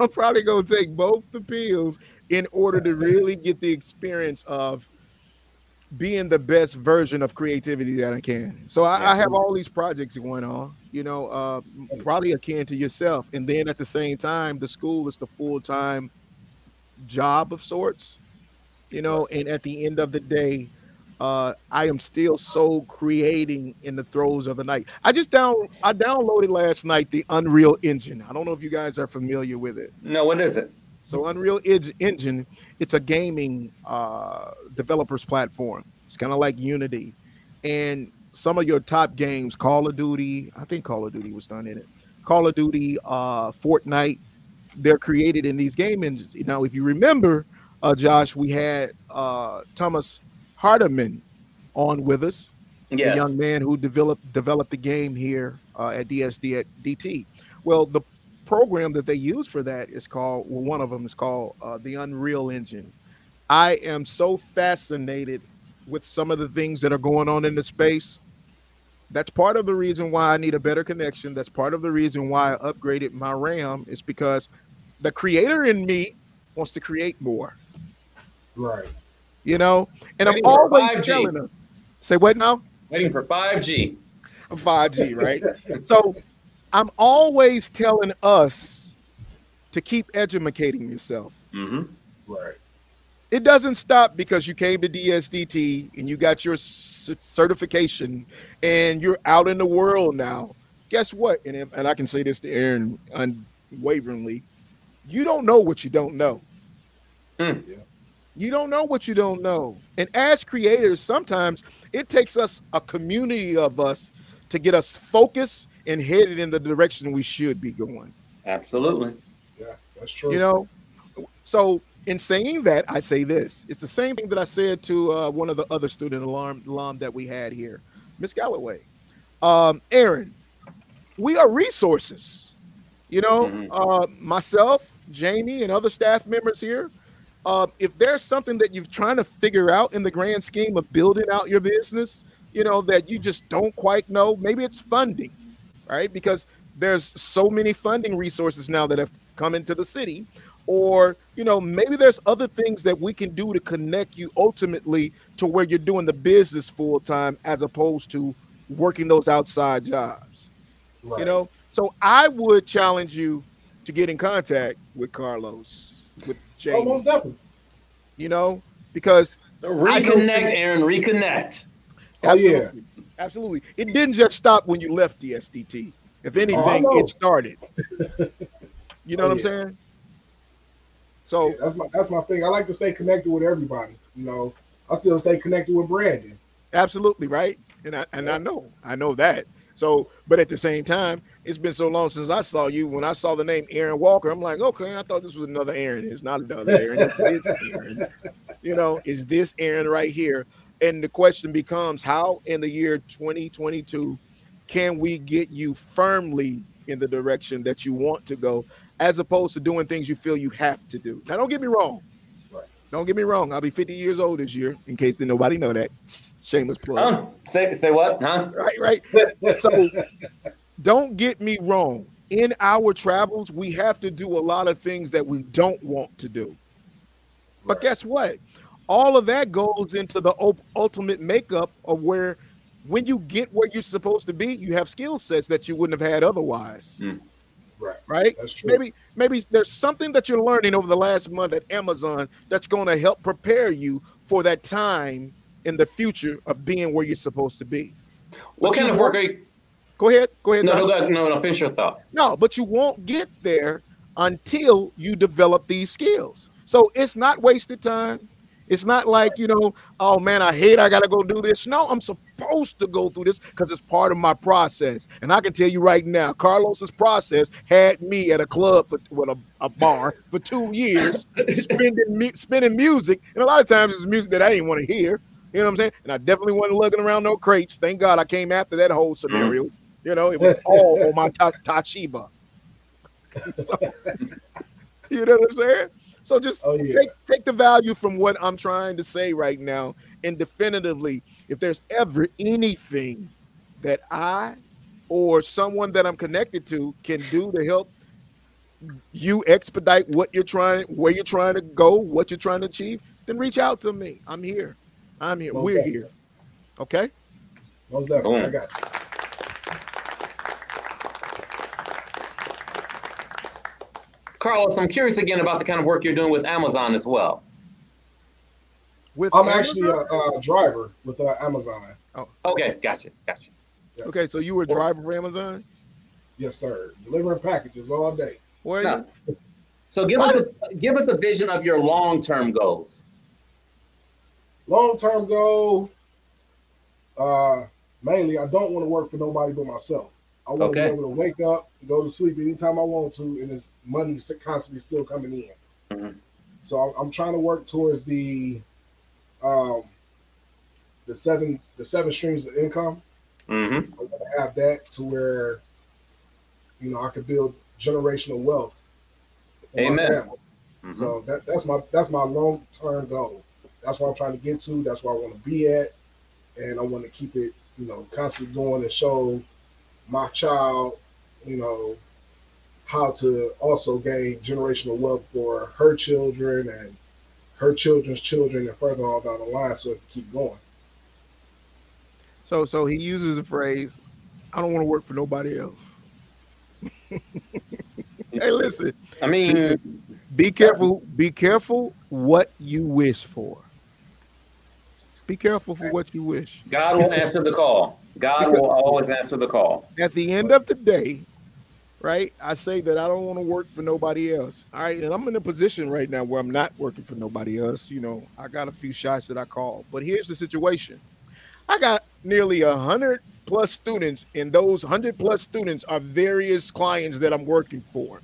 I'm probably gonna take both the pills in order to really get the experience of being the best version of creativity that I can. So I, I have all these projects going on, you know, uh, probably akin to yourself. And then at the same time, the school is the full time job of sorts, you know. And at the end of the day, uh, I am still so creating in the throes of the night. I just down I downloaded last night the Unreal Engine. I don't know if you guys are familiar with it. No, what is it? So Unreal Engine, it's a gaming uh, developers platform. It's kind of like Unity, and some of your top games, Call of Duty, I think Call of Duty was done in it. Call of Duty, uh, Fortnite, they're created in these game engines. Now, if you remember, uh, Josh, we had uh, Thomas Hardiman on with us, yes. a young man who developed developed the game here uh, at DSD at DT. Well, the program that they use for that is called well, one of them is called uh, the Unreal Engine. I am so fascinated with some of the things that are going on in the space. That's part of the reason why I need a better connection. That's part of the reason why I upgraded my RAM is because the creator in me wants to create more. Right. You know, and Waiting I'm always telling them, say what now? Waiting for 5G. 5G, (laughs) right? so I'm always telling us to keep educating yourself. Mm-hmm. Right. It doesn't stop because you came to DSDT and you got your certification and you're out in the world now. Guess what? And, and I can say this to Aaron unwaveringly you don't know what you don't know. Mm. You don't know what you don't know. And as creators, sometimes it takes us a community of us to get us focused and headed in the direction we should be going. Absolutely. Yeah, that's true. You know, so in saying that, I say this. It's the same thing that I said to uh, one of the other student alarm alum that we had here, Miss Galloway. Um, Aaron, we are resources. You know, mm-hmm. uh, myself, Jamie, and other staff members here. Uh, if there's something that you're trying to figure out in the grand scheme of building out your business, you know, that you just don't quite know, maybe it's funding, right? Because there's so many funding resources now that have come into the city or you know maybe there's other things that we can do to connect you ultimately to where you're doing the business full time as opposed to working those outside jobs right. you know so i would challenge you to get in contact with carlos with Jay. almost definitely you know because reconnect aaron reconnect oh yeah absolutely it didn't just stop when you left the sdt if oh, anything oh, it started (laughs) you know oh, what i'm yeah. saying so yeah, that's my that's my thing. I like to stay connected with everybody. You know, I still stay connected with Brandon. Absolutely right, and I and yeah. I know I know that. So, but at the same time, it's been so long since I saw you. When I saw the name Aaron Walker, I'm like, okay, I thought this was another Aaron. It's not another Aaron. It's this Aaron. You know, is this Aaron right here? And the question becomes, how in the year 2022 can we get you firmly in the direction that you want to go? as opposed to doing things you feel you have to do. Now, don't get me wrong. Don't get me wrong. I'll be 50 years old this year, in case nobody know that. Shameless plug. Huh? Say say what? Huh? Right, right. so don't get me wrong. In our travels, we have to do a lot of things that we don't want to do. Right. But guess what? All of that goes into the ultimate makeup of where when you get where you're supposed to be, you have skill sets that you wouldn't have had otherwise. Mm. Right. Right. Maybe maybe there's something that you're learning over the last month at Amazon that's going to help prepare you for that time in the future of being where you're supposed to be. What but kind of work are you? Go ahead. Go ahead. No, no, no, no, finish your thought. No, but you won't get there until you develop these skills. So it's not wasted time. It's not like, you know, oh man, I hate I got to go do this. No, I'm supposed to go through this because it's part of my process. And I can tell you right now, Carlos's process had me at a club for with a, a bar for two years, spending spinning music. And a lot of times it's music that I didn't want to hear. You know what I'm saying? And I definitely wasn't lugging around no crates. Thank God I came after that whole scenario. Mm. You know, it was all on my ta- Toshiba. (laughs) so, (laughs) you know what I'm saying? So just oh, yeah. take take the value from what I'm trying to say right now, and definitively, if there's ever anything that I or someone that I'm connected to can do to help you expedite what you're trying, where you're trying to go, what you're trying to achieve, then reach out to me. I'm here. I'm here. Most We're definitely. here. Okay. Most definitely. Boom. I got you. Carlos, I'm curious again about the kind of work you're doing with Amazon as well. With I'm actually a, a driver with uh, Amazon. Okay, gotcha, gotcha. okay. So you were a driver for Amazon? Yes, sir. Delivering packages all day. Where are No. you? So give us a give us a vision of your long-term goals. Long term goal, uh, mainly, I don't want to work for nobody but myself. I want to be able to wake up, go to sleep anytime I want to, and this money is constantly still coming in. Mhm. So I'm, trying to work towards the um, the seven the seven streams of income. Mm-hmm. I want to have that to where you know I could build generational wealth. for Amen. Mm-hmm. So that, that's my that's my long term goal. That's what I'm trying to get to. That's where I want to be at, and I want to keep it, you know, constantly going and show my child, you know, how to also gain generational wealth for her children and her children's children and further on down the line, so it can keep going. So so he uses the phrase, I don't want to work for nobody else. (laughs) hey, listen, I mean, be careful, be careful what you wish for. Be careful for what you wish. God will answer the call. God will always answer the call. At the end of the day, right? I say that I don't want to work for nobody else. All right. And I'm in a position right now where I'm not working for nobody else. You know, I got a few shots that I call. But here's the situation. I got nearly a hundred plus students, and those hundred plus students are various clients that I'm working for.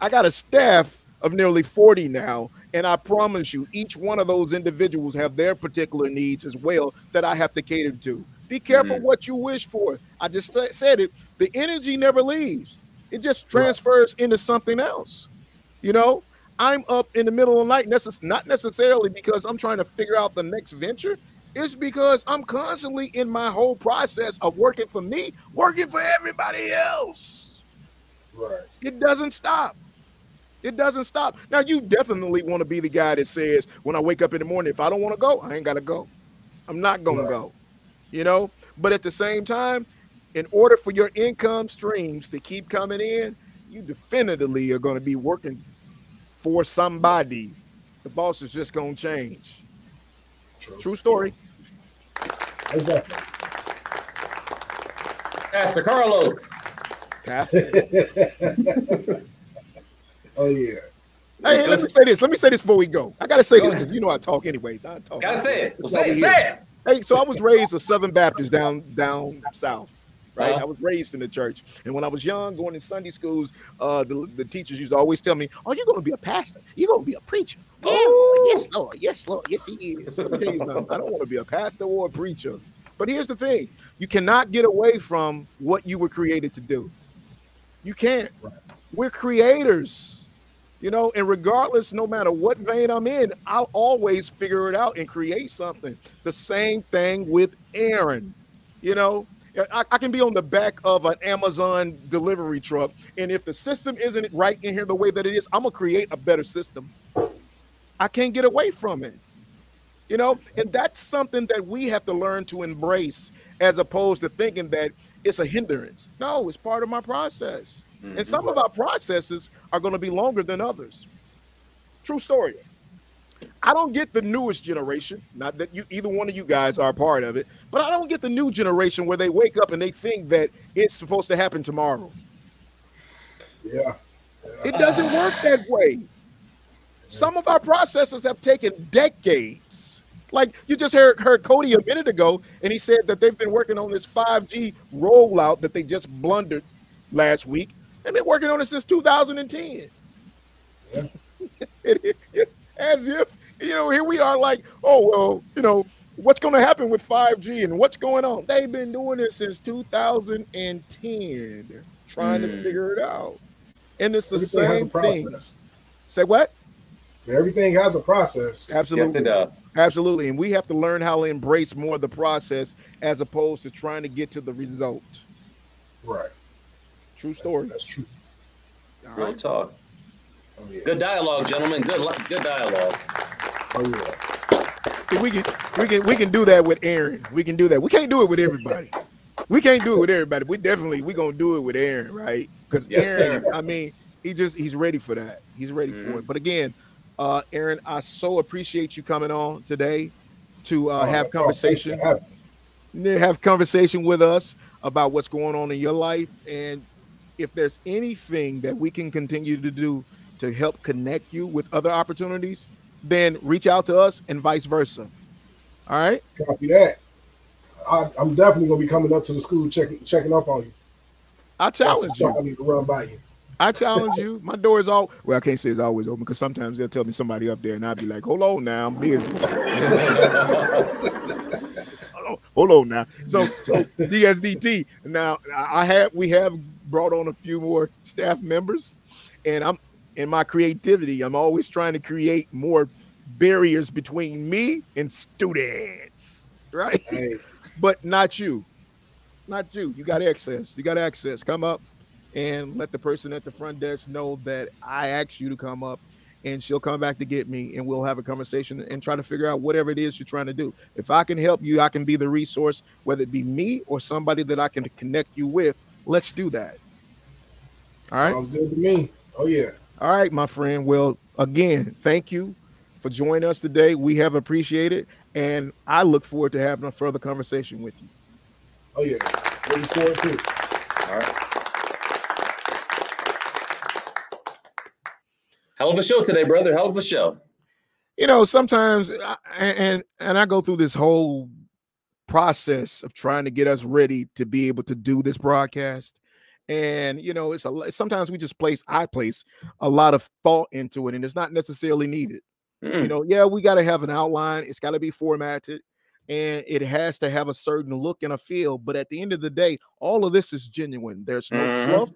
I got a staff of nearly 40 now, and I promise you, each one of those individuals have their particular needs as well that I have to cater to. Be careful Mhm. what you wish for. I just said it. The energy never leaves. It just transfers into something else. You know, I'm up in the middle of the night, necess- not necessarily because I'm trying to figure out the next venture. It's because I'm constantly in my whole process of working for me, working for everybody else. Right. It doesn't stop. It doesn't stop. Now, you definitely want to be the guy that says, when I wake up in the morning, if I don't want to go, I ain't got to go. I'm not going to go. You know, but at the same time, in order for your income streams to keep coming in, you definitively are going to be working for somebody. The boss is just going to change. True. True story. Exactly. Pastor Carlos. Pastor. (laughs) oh yeah. Hey, let me say this. Let me say this before we go. I gotta say this because you know I talk anyways. I talk. Gotta say it. Well, That's say it. Say it. Hey, so I was raised a Southern Baptist down down south, right? Uh-huh. I was raised in the church, and when I was young, going in Sunday schools, uh, the, the teachers used to always tell me, "Oh, you're going to be a pastor. You're going to be a preacher." Yeah, Oh. yes, Lord. Yes, Lord. Yes, He is. Let me tell you something. I don't want to be a pastor or a preacher. But here's the thing: you cannot get away from what you were created to do. You can't. We're creators. You know, and regardless, no matter what vein I'm in, I'll always figure it out and create something. The same thing with Aaron. You know, I, I can be on the back of an Amazon delivery truck, and if the system isn't right in here the way that it is, I'm gonna create a better system. I can't get away from it. You know, and that's something that we have to learn to embrace as opposed to thinking that it's a hindrance. No, it's part of my process. And some of mm-hmm. our processes are going to be longer than others. True story. I don't get the newest generation, not that you either one of you guys are a part of it, but I don't get the new generation where they wake up and they think that it's supposed to happen tomorrow. Yeah. It doesn't work that way. Some of our processes have taken decades. Like you just heard, heard Cody a minute ago, and he said that they've been working on this 5G rollout that they just blundered last week. They've been working on it since 2010. Yeah. (laughs) It- it- as if, you know, here we are like, oh, well, you know, what's going to happen with 5G and what's going on? They've been doing it since 2010, trying to Hmm. figure it out. And it's the Everything a same thing. process. Say what? So everything has a process. Absolutely. Yes, it does. Absolutely. And we have to learn how to embrace more of the process as opposed to trying to get to the result. Right. True story. that's true. All Real right. talk. Oh yeah. Good dialogue, gentlemen. Good, li- good dialogue. Oh yeah. See, we can we can we can do that with Aaron. We can do that. We can't do it with everybody. We can't do it with everybody. We definitely we gonna do it with Aaron, right? Because yes, Aaron, sir. I mean, he just he's ready for that. He's ready mm-hmm. for it. But again, uh, Aaron, I so appreciate you coming on today to uh, oh, have conversation, oh, have conversation with us about what's going on in your life, and if there's anything that we can continue to do to help connect you with other opportunities, then reach out to us and vice versa. All right. Copy that. I, am definitely gonna be coming up to the school checking checking up on you. I challenge you. I need to run by you. I challenge you. My door is all well. I can't say it's always open because sometimes they'll tell me somebody up there, and I'll be like, "Hold on now, I'm busy." (laughs) (laughs) hold, on, now. So, so DSDT. Now I have we have brought on a few more staff members, and I'm in my creativity. I'm always trying to create more barriers between me and students, right? Hey. (laughs) but not you, not you. You got access. You got access. Come up and let the person at the front desk know that I asked you to come up and she'll come back to get me and we'll have a conversation and try to figure out whatever it is you're trying to do. If I can help you, I can be the resource, whether it be me or somebody that I can connect you with. Let's do that. All right. Sounds good to me. Oh yeah. All right, my friend. Well, again, thank you for joining us today. We have appreciated, and I look forward to having a further conversation with you. Oh yeah, looking forward to. It. All right. Hell of a show today, brother. Hell of a show. You know, sometimes, and and I go through this whole process of trying to get us ready to be able to do this broadcast. And you know, it's a sometimes we just place I place a lot of thought into it, and it's not necessarily needed. Mm. You know, yeah, we got to have an outline. It's got to be formatted, and it has to have a certain look and a feel. But at the end of the day, all of this is genuine. There's no mm. fluff.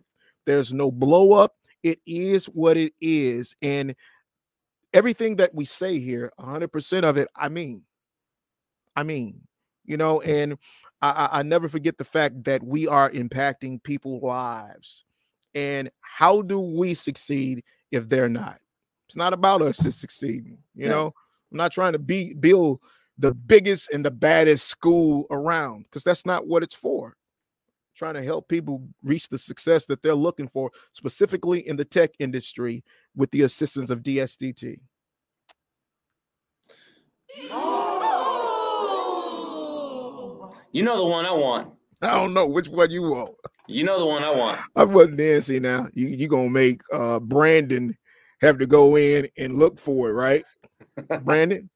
There's no blow up. It is what it is. And everything that we say here, 100% of it, I mean, I mean, you know, and I, I never forget the fact that we are impacting people's lives. And how do we succeed if they're not? It's not about us just succeeding. You yeah. know, I'm not trying to be build the biggest and the baddest school around because that's not what it's for trying to help people reach the success that they're looking for, specifically in the tech industry with the assistance of DSDT. You know the one I want. I don't know which one you want. You know the one I want. I wasn't Nancy now. You you gonna make uh Brandon have to go in and look for it, right? (laughs) Brandon,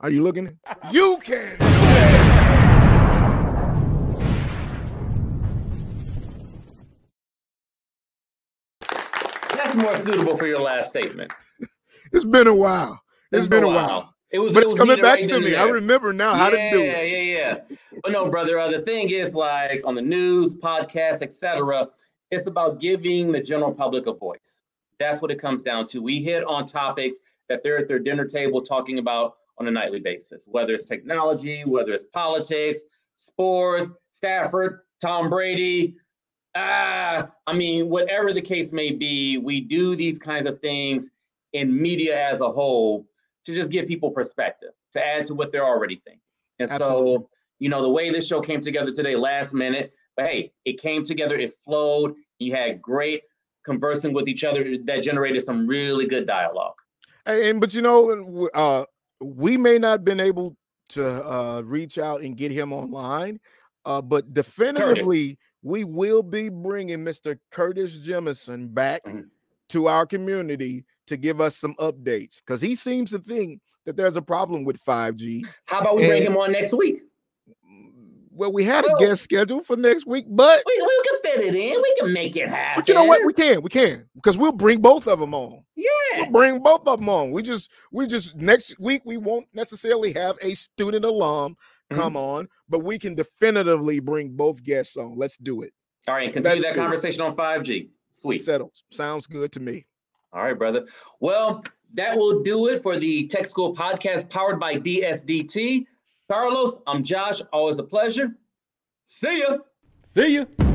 are you looking? You can That's more suitable for your last statement. (laughs) It's been a while. it's, it's been, been, a while. while. It was, but it it's coming back right to me. There. I remember now how yeah, to do it. Yeah, yeah, yeah. But no, brother. Uh, the thing is, like on the news, podcasts, etc., it's about giving the general public a voice. That's what it comes down to. We hit on topics that they're at their dinner table talking about on a nightly basis, whether it's technology, whether it's politics, sports, Stafford, Tom Brady, ah, I mean, whatever the case may be, we do these kinds of things in media as a whole to just give people perspective, to add to what they're already thinking. And Absolutely. so, you know, the way this show came together today, last minute, but hey, it came together, it flowed. You had great conversing with each other that generated some really good dialogue. And but you know, uh, we may not been able to uh, reach out and get him online, uh, but definitively. Curtis we will be bringing Mr. Curtis Jemison back mm-hmm. to our community to give us some updates because he seems to think that there's a problem with 5G. How about we and, bring him on next week? Well, we had well, a guest scheduled for next week, but we, we can fit it in. We can make it happen. But you know what? We can, we can, because we'll bring both of them on. Yeah, we'll bring both of them on. We just, we just next week we won't necessarily have a student alum mm-hmm. come on, but we can definitively bring both guests on. Let's do it. All right, continue Let's that conversation it. on 5G. Sweet. Settles. Sounds good to me. All right, brother. Well, that will do it for the Tech School podcast powered by DSDT. Carlos, I'm Josh. Always a pleasure. See ya. See ya.